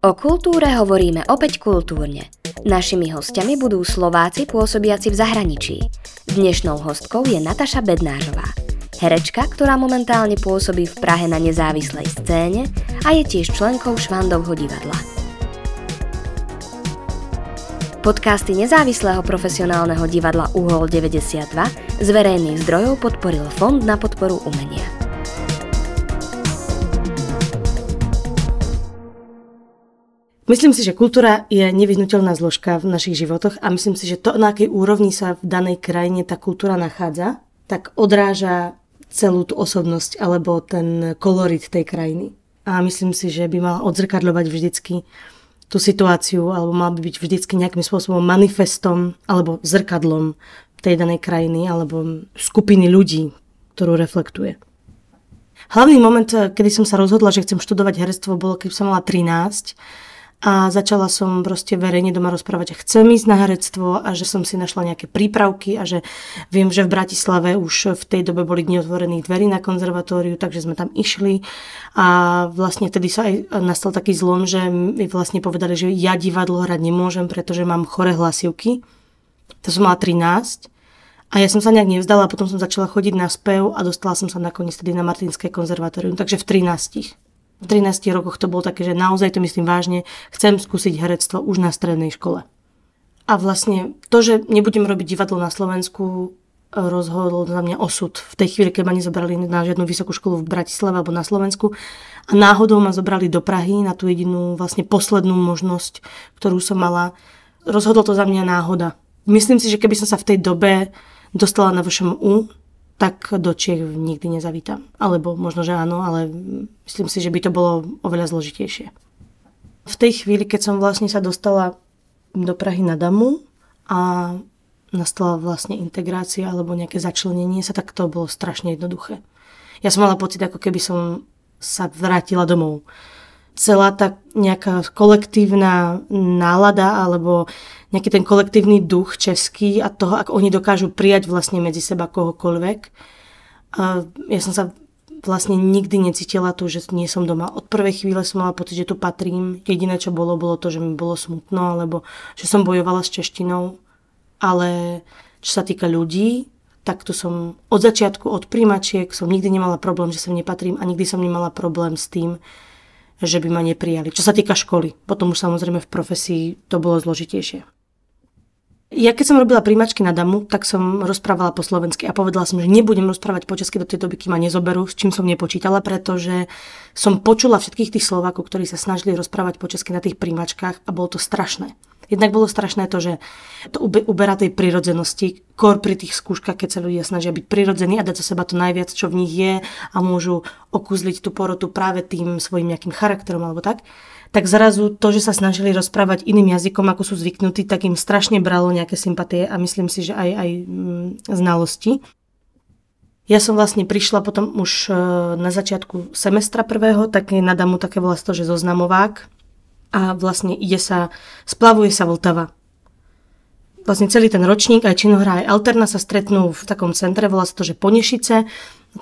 O kultúre hovoríme opäť kultúrne. Našimi hostiami budú Slováci pôsobiaci v zahraničí. Dnešnou hostkou je Nataša Bednářová. Herečka, ktorá momentálne pôsobí v Prahe na nezávislej scéne a je tiež členkou Švandovho divadla. Podcasty nezávislého profesionálneho divadla Uhol 92 z verejných zdrojov podporil Fond na podporu umenia. Myslím si, že kultúra je nevyhnutelná zložka v našich životoch a myslím si, že to, na akej úrovni sa v danej krajine tá kultúra nachádza, tak odráža celú tú osobnosť alebo ten kolorit tej krajiny. A myslím si, že by mal odzrkadľovať vždycky tú situáciu alebo mal by byť vždycky nejakým spôsobom manifestom alebo zrkadlom tej danej krajiny alebo skupiny ľudí, ktorú reflektuje. Hlavný moment, kedy som sa rozhodla, že chcem študovať herectvo, bolo, keď som mala 13 a začala som proste verejne doma rozprávať, že chcem ísť na herectvo a že som si našla nejaké prípravky a že viem, že v Bratislave už v tej dobe boli dni otvorených dverí na konzervatóriu, takže sme tam išli a vlastne vtedy sa aj nastal taký zlom, že mi vlastne povedali, že ja divadlo hrať nemôžem, pretože mám chore hlasivky. To som mala 13 a ja som sa nejak nevzdala a potom som začala chodiť na spev a dostala som sa nakoniec tedy na Martinské konzervatórium, takže v 13 v 13 rokoch to bolo také, že naozaj to myslím vážne, chcem skúsiť herectvo už na strednej škole. A vlastne to, že nebudem robiť divadlo na Slovensku, rozhodol za mňa osud. V tej chvíli, keď ma nezobrali na žiadnu vysokú školu v Bratislave alebo na Slovensku a náhodou ma zobrali do Prahy na tú jedinú vlastne poslednú možnosť, ktorú som mala, rozhodol to za mňa náhoda. Myslím si, že keby som sa v tej dobe dostala na VŠMU, tak do Čiech nikdy nezavítam. Alebo možno, že áno, ale myslím si, že by to bolo oveľa zložitejšie. V tej chvíli, keď som vlastne sa dostala do Prahy na Damu a nastala vlastne integrácia alebo nejaké začlenenie sa, tak to bolo strašne jednoduché. Ja som mala pocit, ako keby som sa vrátila domov celá tá nejaká kolektívna nálada alebo nejaký ten kolektívny duch český a toho, ako oni dokážu prijať vlastne medzi seba kohokoľvek. Ja som sa vlastne nikdy necítila tu, že nie som doma. Od prvej chvíle som mala pocit, že tu patrím. Jediné, čo bolo, bolo to, že mi bolo smutno, alebo že som bojovala s češtinou. Ale čo sa týka ľudí, tak tu som od začiatku, od príjmačiek, som nikdy nemala problém, že sem nepatrím a nikdy som nemala problém s tým, že by ma neprijali. Čo sa týka školy. Potom už samozrejme v profesii to bolo zložitejšie. Ja keď som robila príjmačky na damu, tak som rozprávala po slovensky a povedala som, že nebudem rozprávať po česky do tej doby, kým ma nezoberú, s čím som nepočítala, pretože som počula všetkých tých Slovákov, ktorí sa snažili rozprávať po česky na tých príjmačkách a bolo to strašné. Jednak bolo strašné to, že to uberá tej prirodzenosti, kor pri tých skúškach, keď sa ľudia snažia byť prirodzení a dať za seba to najviac, čo v nich je a môžu okúzliť tú porotu práve tým svojim nejakým charakterom alebo tak tak zrazu to, že sa snažili rozprávať iným jazykom, ako sú zvyknutí, tak im strašne bralo nejaké sympatie a myslím si, že aj, aj mm, znalosti. Ja som vlastne prišla potom už e, na začiatku semestra prvého, tak na damu také volá to, že zoznamovák a vlastne ide sa, splavuje sa Vltava. Vlastne celý ten ročník, aj činohra, aj alterna sa stretnú v takom centre, volá sa to, že Ponešice,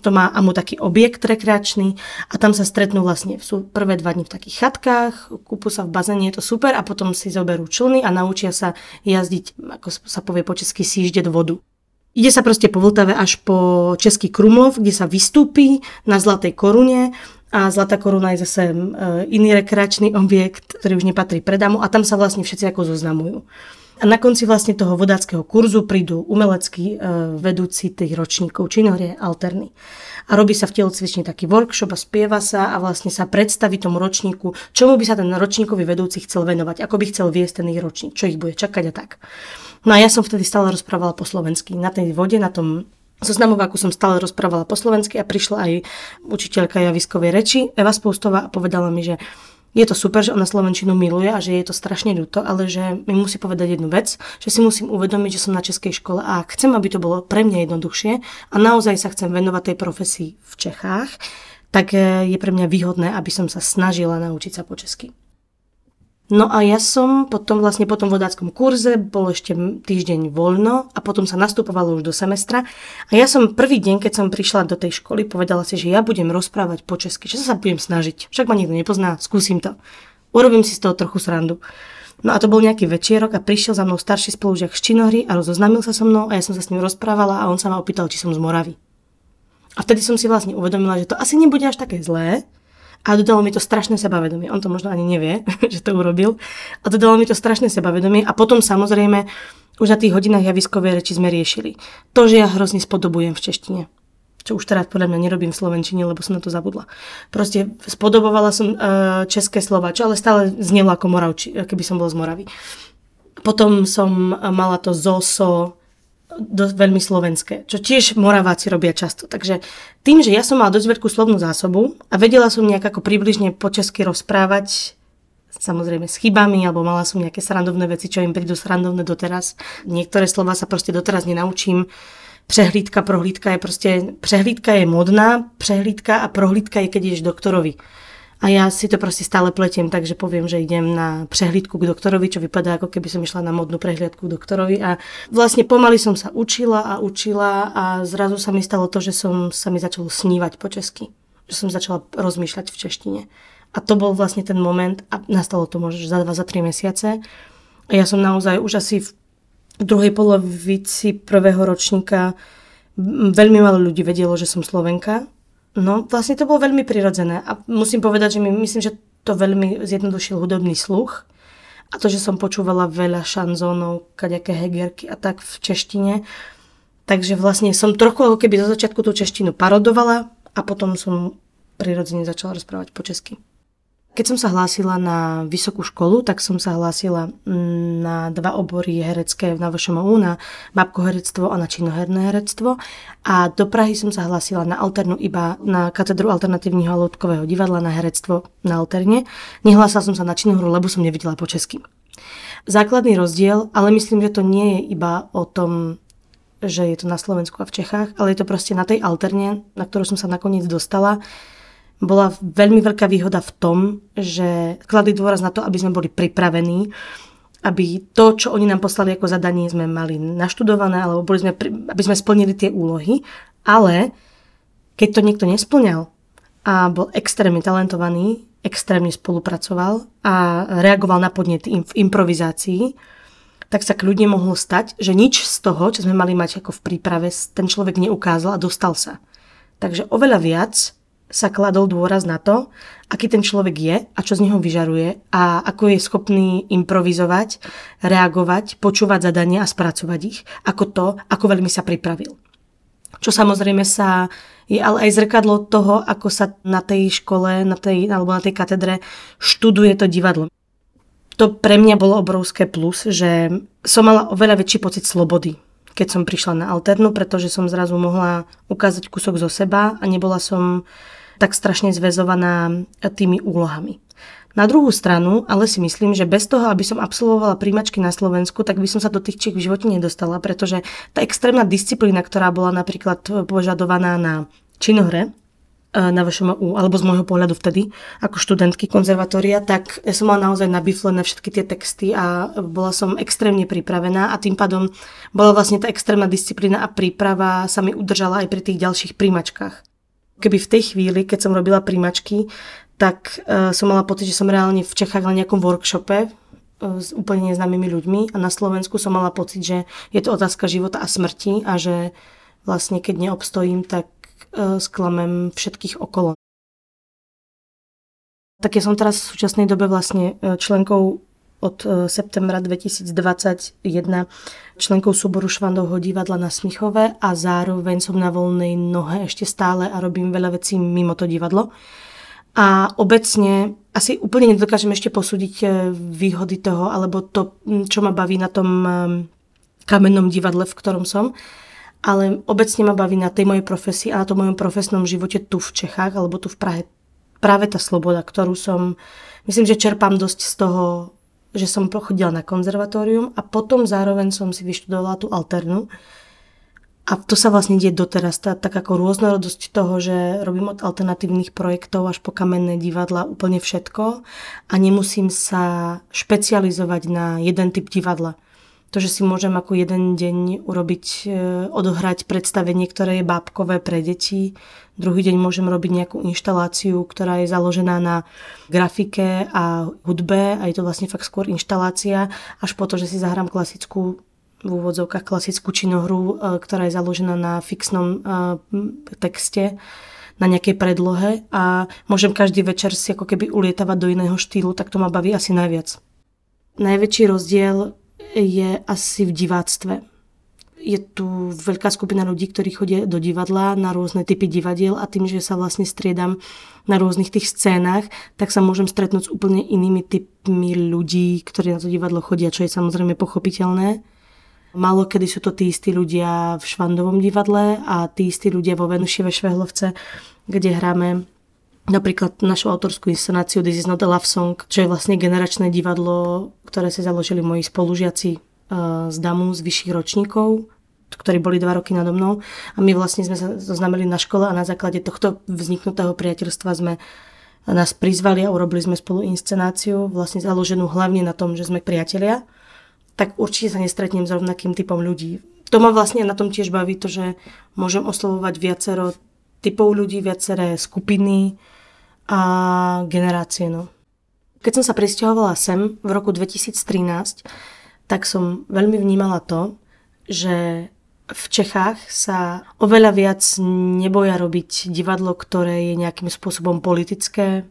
to má amu taký objekt rekreačný a tam sa stretnú vlastne, sú prvé dva dni v takých chatkách, kúpu sa v bazéne, je to super a potom si zoberú člny a naučia sa jazdiť, ako sa povie po česky, síždeť vodu. Ide sa proste po Vltave až po Český Krumlov, kde sa vystúpi na Zlatej korune a Zlatá koruna je zase e, iný rekreačný objekt, ktorý už nepatrí predamu a tam sa vlastne všetci ako zoznamujú. A na konci vlastne toho vodáckého kurzu prídu umeleckí e, vedúci tých ročníkov, činohrie alterny. A robí sa v telocvični taký workshop a spieva sa a vlastne sa predstaví tomu ročníku, čomu by sa ten ročníkový vedúci chcel venovať, ako by chcel viesť ten ich ročník, čo ich bude čakať a tak. No a ja som vtedy stále rozprávala po slovensky. Na tej vode, na tom zoznamováku som stále rozprávala po slovensky a prišla aj učiteľka javiskovej reči Eva Spoustová a povedala mi, že je to super, že ona Slovenčinu miluje a že je to strašne ľúto, ale že mi musí povedať jednu vec, že si musím uvedomiť, že som na českej škole a chcem, aby to bolo pre mňa jednoduchšie a naozaj sa chcem venovať tej profesii v Čechách, tak eh, je pre mňa výhodné, aby som sa snažila naučiť sa po česky. No a ja som potom vlastne po tom vodáckom kurze, bol ešte týždeň voľno a potom sa nastupovalo už do semestra. A ja som prvý deň, keď som prišla do tej školy, povedala si, že ja budem rozprávať po česky, že sa budem snažiť. Však ma nikto nepozná, skúsim to. urobím si z toho trochu srandu. No a to bol nejaký večierok a prišiel za mnou starší spolužiak z činohry a rozoznámil sa so mnou a ja som sa s ním rozprávala a on sa ma opýtal, či som z Moravy. A vtedy som si vlastne uvedomila, že to asi nebude až také zlé, a dodalo mi to strašné sebavedomie. On to možno ani nevie, že to urobil. A dodalo mi to strašné sebavedomie. A potom samozrejme, už na tých hodinách javiskovej reči sme riešili. To, že ja hrozne spodobujem v češtine. Čo už teraz podľa mňa nerobím v slovenčine, lebo som na to zabudla. Proste spodobovala som uh, české slova, čo ale stále znelo ako Moravči, keby som bol z Moravy. Potom som mala to zoso, dosť veľmi slovenské, čo tiež Moraváci robia často. Takže tým, že ja som mala dosť veľkú slovnú zásobu a vedela som nejak ako približne po česky rozprávať, samozrejme s chybami, alebo mala som nejaké srandovné veci, čo im prídu srandovné doteraz. Niektoré slova sa proste doteraz nenaučím. Prehlídka, prohlídka je proste, prehlídka je modná, prehlídka a prohlídka je, keď ideš doktorovi. A ja si to proste stále pletiem, takže poviem, že idem na prehliadku k doktorovi, čo vypadá ako keby som išla na modnú prehliadku k doktorovi. A vlastne pomaly som sa učila a učila a zrazu sa mi stalo to, že som sa mi začalo snívať po česky. Že som začala rozmýšľať v češtine. A to bol vlastne ten moment a nastalo to možno za dva, za tri mesiace. A ja som naozaj už asi v druhej polovici prvého ročníka veľmi malo ľudí vedelo, že som Slovenka No, vlastne to bolo veľmi prirodzené a musím povedať, že mi myslím, že to veľmi zjednodušil hudobný sluch a to, že som počúvala veľa šanzónov, kaďaké hegerky a tak v češtine. Takže vlastne som trochu ako keby zo začiatku tú češtinu parodovala a potom som prirodzene začala rozprávať po česky. Keď som sa hlásila na vysokú školu, tak som sa hlásila mm, na dva obory herecké na VŠMU, na babkoherectvo a na činoherné herectvo. A do Prahy som sa hlásila na alternu iba na katedru alternatívneho a ľudkového divadla na herectvo na alterne. Nehlásila som sa na činohru, lebo som nevidela po česky. Základný rozdiel, ale myslím, že to nie je iba o tom, že je to na Slovensku a v Čechách, ale je to proste na tej alterne, na ktorú som sa nakoniec dostala, bola veľmi veľká výhoda v tom, že kladli dôraz na to, aby sme boli pripravení, aby to, čo oni nám poslali ako zadanie, sme mali naštudované, alebo boli sme, aby sme splnili tie úlohy. Ale keď to niekto nesplňal a bol extrémne talentovaný, extrémne spolupracoval a reagoval na podnety v improvizácii, tak sa kľudne mohlo stať, že nič z toho, čo sme mali mať ako v príprave, ten človek neukázal a dostal sa. Takže oveľa viac sa kladol dôraz na to, aký ten človek je a čo z neho vyžaruje a ako je schopný improvizovať, reagovať, počúvať zadania a spracovať ich, ako to, ako veľmi sa pripravil. Čo samozrejme sa je ale aj zrkadlo toho, ako sa na tej škole na tej, alebo na tej katedre študuje to divadlo. To pre mňa bolo obrovské plus, že som mala oveľa väčší pocit slobody keď som prišla na alternu, pretože som zrazu mohla ukázať kúsok zo seba a nebola som tak strašne zväzovaná tými úlohami. Na druhú stranu, ale si myslím, že bez toho, aby som absolvovala príjmačky na Slovensku, tak by som sa do tých Čech v živote nedostala, pretože tá extrémna disciplína, ktorá bola napríklad požadovaná na činohre, e, na VŠMU, alebo z môjho pohľadu vtedy, ako študentky konzervatória, tak som mala naozaj nabiflené všetky tie texty a bola som extrémne pripravená a tým pádom bola vlastne tá extrémna disciplína a príprava sa mi udržala aj pri tých ďalších príjmačkách keby v tej chvíli, keď som robila príjmačky, tak uh, som mala pocit, že som reálne v Čechách na nejakom workshope uh, s úplne neznámymi ľuďmi a na Slovensku som mala pocit, že je to otázka života a smrti a že vlastne keď neobstojím, tak uh, sklamem všetkých okolo. Tak ja som teraz v súčasnej dobe vlastne členkou od e, septembra 2021 členkou súboru Švandovho divadla na Smichove a zároveň som na voľnej nohe ešte stále a robím veľa vecí mimo to divadlo. A obecne asi úplne nedokážem ešte posúdiť e, výhody toho, alebo to, čo ma baví na tom e, kamennom divadle, v ktorom som. Ale obecne ma baví na tej mojej profesii a na tom mojom profesnom živote tu v Čechách, alebo tu v Prahe. Práve tá sloboda, ktorú som, myslím, že čerpám dosť z toho že som pochodila na konzervatórium a potom zároveň som si vyštudovala tú alternu. A to sa vlastne deje doteraz, tá, tak ako rôznorodosť toho, že robím od alternatívnych projektov až po kamenné divadla úplne všetko a nemusím sa špecializovať na jeden typ divadla. To, že si môžem ako jeden deň urobiť, e, odohrať predstavenie, ktoré je bábkové pre deti. Druhý deň môžem robiť nejakú inštaláciu, ktorá je založená na grafike a hudbe a je to vlastne fakt skôr inštalácia, až po to, že si zahrám klasickú v úvodzovkách klasickú činohru, e, ktorá je založená na fixnom e, texte na nejakej predlohe a môžem každý večer si ako keby ulietavať do iného štýlu, tak to ma baví asi najviac. Najväčší rozdiel je asi v diváctve. Je tu veľká skupina ľudí, ktorí chodia do divadla na rôzne typy divadiel a tým, že sa vlastne striedam na rôznych tých scénach, tak sa môžem stretnúť s úplne inými typmi ľudí, ktorí na to divadlo chodia, čo je samozrejme pochopiteľné. Malo kedy sú to tí istí ľudia v Švandovom divadle a tí istí ľudia vo Venušieve Švehlovce, kde hráme napríklad našu autorskú inscenáciu This is not a love song, čo je vlastne generačné divadlo, ktoré si založili moji spolužiaci uh, z DAMu, z vyšších ročníkov, ktorí boli dva roky nado mnou. A my vlastne sme sa zoznamili na škole a na základe tohto vzniknutého priateľstva sme nás prizvali a urobili sme spolu inscenáciu, vlastne založenú hlavne na tom, že sme priatelia, tak určite sa nestretnem s rovnakým typom ľudí. To ma vlastne na tom tiež baví, to, že môžem oslovovať viacero typov ľudí, viaceré skupiny, a generácie. No. Keď som sa presťahovala sem v roku 2013, tak som veľmi vnímala to, že v Čechách sa oveľa viac neboja robiť divadlo, ktoré je nejakým spôsobom politické,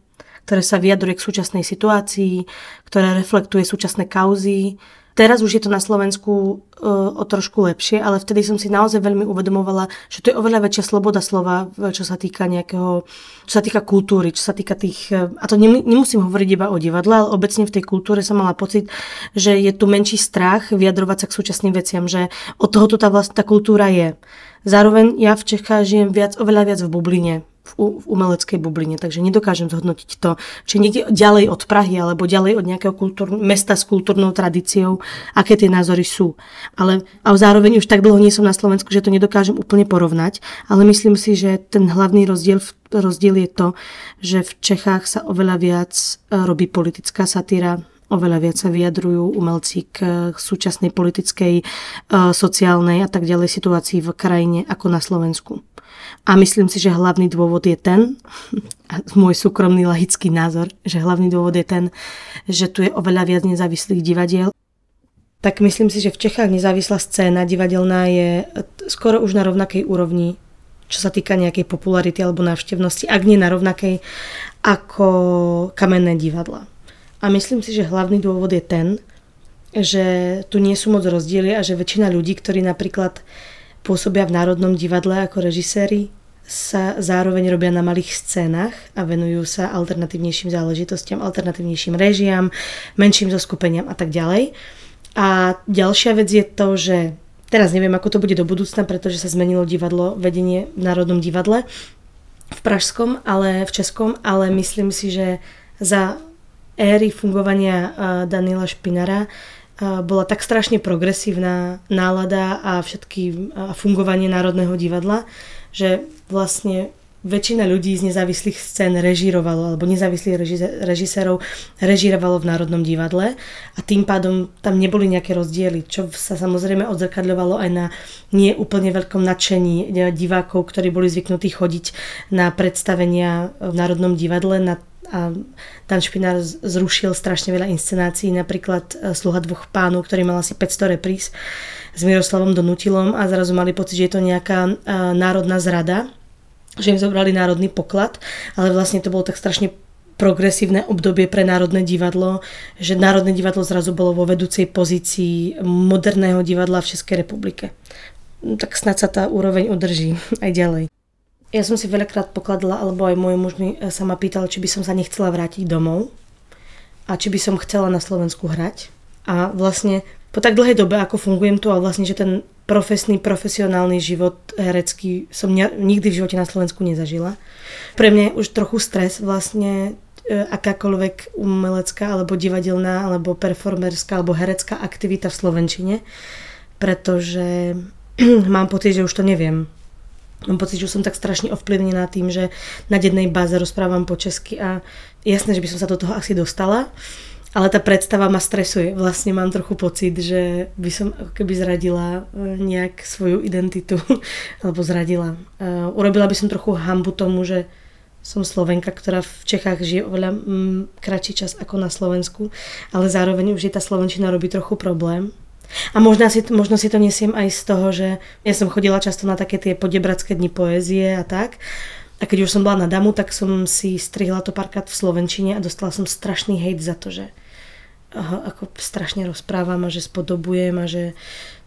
ktoré sa vyjadruje k súčasnej situácii, ktoré reflektuje súčasné kauzy, Teraz už je to na Slovensku uh, o trošku lepšie, ale vtedy som si naozaj veľmi uvedomovala, že to je oveľa väčšia sloboda slova, čo sa týka nejakého, čo sa týka kultúry, čo sa týka tých, uh, a to nemusím hovoriť iba o divadle, ale obecne v tej kultúre som mala pocit, že je tu menší strach vyjadrovať sa k súčasným veciam, že od tohoto tá, tá kultúra je. Zároveň ja v Čechách žijem viac, oveľa viac v bubline v, umeleckej bubline, takže nedokážem zhodnotiť to, či niekde ďalej od Prahy alebo ďalej od nejakého kultúr, mesta s kultúrnou tradíciou, aké tie názory sú. Ale a zároveň už tak dlho nie som na Slovensku, že to nedokážem úplne porovnať, ale myslím si, že ten hlavný rozdiel, rozdiel je to, že v Čechách sa oveľa viac e, robí politická satíra, oveľa viac sa vyjadrujú umelci k súčasnej politickej, e, sociálnej a tak ďalej situácii v krajine ako na Slovensku. A myslím si, že hlavný dôvod je ten, a môj súkromný lahický názor, že hlavný dôvod je ten, že tu je oveľa viac nezávislých divadiel. Tak myslím si, že v Čechách nezávislá scéna divadelná je skoro už na rovnakej úrovni, čo sa týka nejakej popularity alebo návštevnosti, ak nie na rovnakej ako kamenné divadla. A myslím si, že hlavný dôvod je ten, že tu nie sú moc rozdiely a že väčšina ľudí, ktorí napríklad pôsobia v Národnom divadle ako režiséri, sa zároveň robia na malých scénach a venujú sa alternatívnejším záležitostiam, alternatívnejším režiám, menším zoskupeniam a tak ďalej. A ďalšia vec je to, že teraz neviem, ako to bude do budúcna, pretože sa zmenilo divadlo, vedenie v Národnom divadle v Pražskom, ale v Českom, ale myslím si, že za éry fungovania Daniela Špinara bola tak strašne progresívna nálada a všetky a fungovanie Národného divadla, že vlastne väčšina ľudí z nezávislých scén režírovalo, alebo nezávislých režisérov režírovalo v Národnom divadle a tým pádom tam neboli nejaké rozdiely, čo sa samozrejme odzrkadľovalo aj na nie úplne veľkom nadšení divákov, ktorí boli zvyknutí chodiť na predstavenia v Národnom divadle, na a Dan Špinár zrušil strašne veľa inscenácií, napríklad e, Sluha dvoch pánov, ktorý mal asi 500 repríz s Miroslavom Donutilom a zrazu mali pocit, že je to nejaká e, národná zrada, že im zobrali národný poklad, ale vlastne to bolo tak strašne progresívne obdobie pre Národné divadlo, že Národné divadlo zrazu bolo vo vedúcej pozícii moderného divadla v Českej republike. Tak snad sa tá úroveň udrží aj ďalej. Ja som si veľakrát pokladala, alebo aj môj muž mi e, sa ma pýtal, či by som sa nechcela vrátiť domov a či by som chcela na Slovensku hrať. A vlastne po tak dlhej dobe, ako fungujem tu a vlastne, že ten profesný, profesionálny život herecký som nikdy v živote na Slovensku nezažila. Pre mňa je už trochu stres vlastne e, akákoľvek umelecká alebo divadelná alebo performerská alebo herecká aktivita v Slovenčine, pretože mám pocit, že už to neviem Mám pocit, že som tak strašne ovplyvnená tým, že na jednej báze rozprávam po česky a jasné, že by som sa do toho asi dostala, ale tá predstava ma stresuje. Vlastne mám trochu pocit, že by som ako keby zradila e, nejak svoju identitu, alebo zradila. Uh, urobila by som trochu hambu tomu, že som Slovenka, ktorá v Čechách žije oveľa mm, kratší čas ako na Slovensku, ale zároveň už je tá Slovenčina robí trochu problém. A možno si, možno si to nesiem aj z toho, že ja som chodila často na také tie podebratské dni poézie a tak. A keď už som bola na damu, tak som si strihla to párkrát v Slovenčine a dostala som strašný hejt za to, že aha, ako strašne rozprávam a že spodobujem a že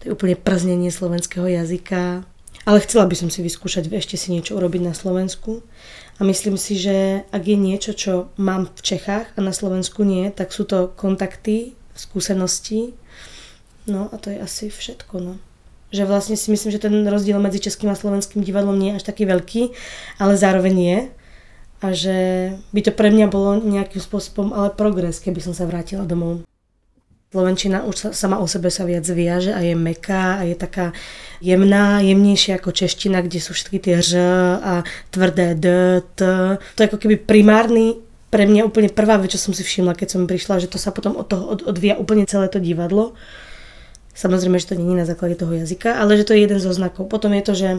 to je úplne prznenie slovenského jazyka. Ale chcela by som si vyskúšať ešte si niečo urobiť na Slovensku. A myslím si, že ak je niečo, čo mám v Čechách a na Slovensku nie, tak sú to kontakty, skúsenosti. No a to je asi všetko. No. Že vlastne si myslím, že ten rozdiel medzi českým a slovenským divadlom nie je až taký veľký, ale zároveň je. A že by to pre mňa bolo nejakým spôsobom ale progres, keby som sa vrátila domov. Slovenčina už sama o sebe sa viac viaže a je meká a je taká jemná, jemnejšia ako čeština, kde sú všetky tie ř a tvrdé d, t. To je ako keby primárny pre mňa úplne prvá vec, čo som si všimla, keď som prišla, že to sa potom od toho od, odvíja úplne celé to divadlo. Samozrejme, že to nie je na základe toho jazyka, ale že to je jeden zo znakov. Potom je to, že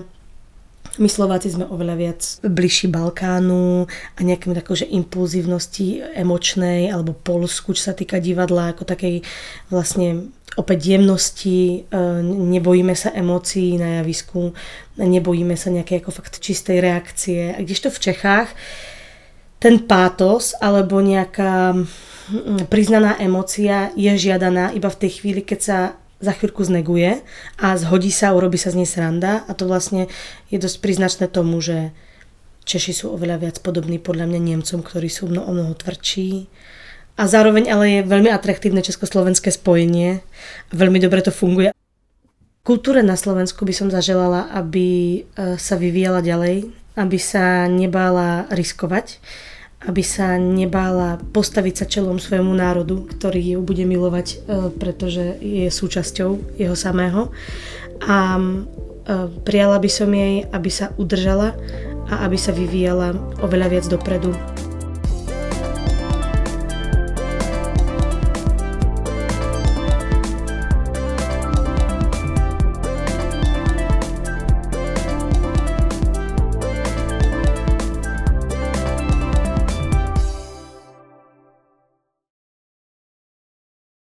my Slováci sme oveľa viac bližší Balkánu a nejakým takou, že impulzívnosti emočnej alebo Polsku, čo sa týka divadla, ako takej vlastne opäť jemnosti, e, nebojíme sa emócií na javisku, nebojíme sa nejakej ako fakt čistej reakcie. A kdežto v Čechách ten pátos alebo nejaká priznaná emócia je žiadaná iba v tej chvíli, keď sa za chvíľku zneguje a zhodí sa, urobí sa z nej sranda a to vlastne je dosť príznačné tomu, že Češi sú oveľa viac podobní podľa mňa Nemcom, ktorí sú mnoho, mnoho tvrdší. A zároveň ale je veľmi atraktívne československé spojenie a veľmi dobre to funguje. Kultúre na Slovensku by som zaželala, aby e, sa vyvíjala ďalej, aby sa nebála riskovať, aby sa nebála postaviť sa čelom svojmu národu, ktorý ju bude milovať, e, pretože je súčasťou jeho samého. A e, prijala by som jej, aby sa udržala a aby sa vyvíjala oveľa viac dopredu.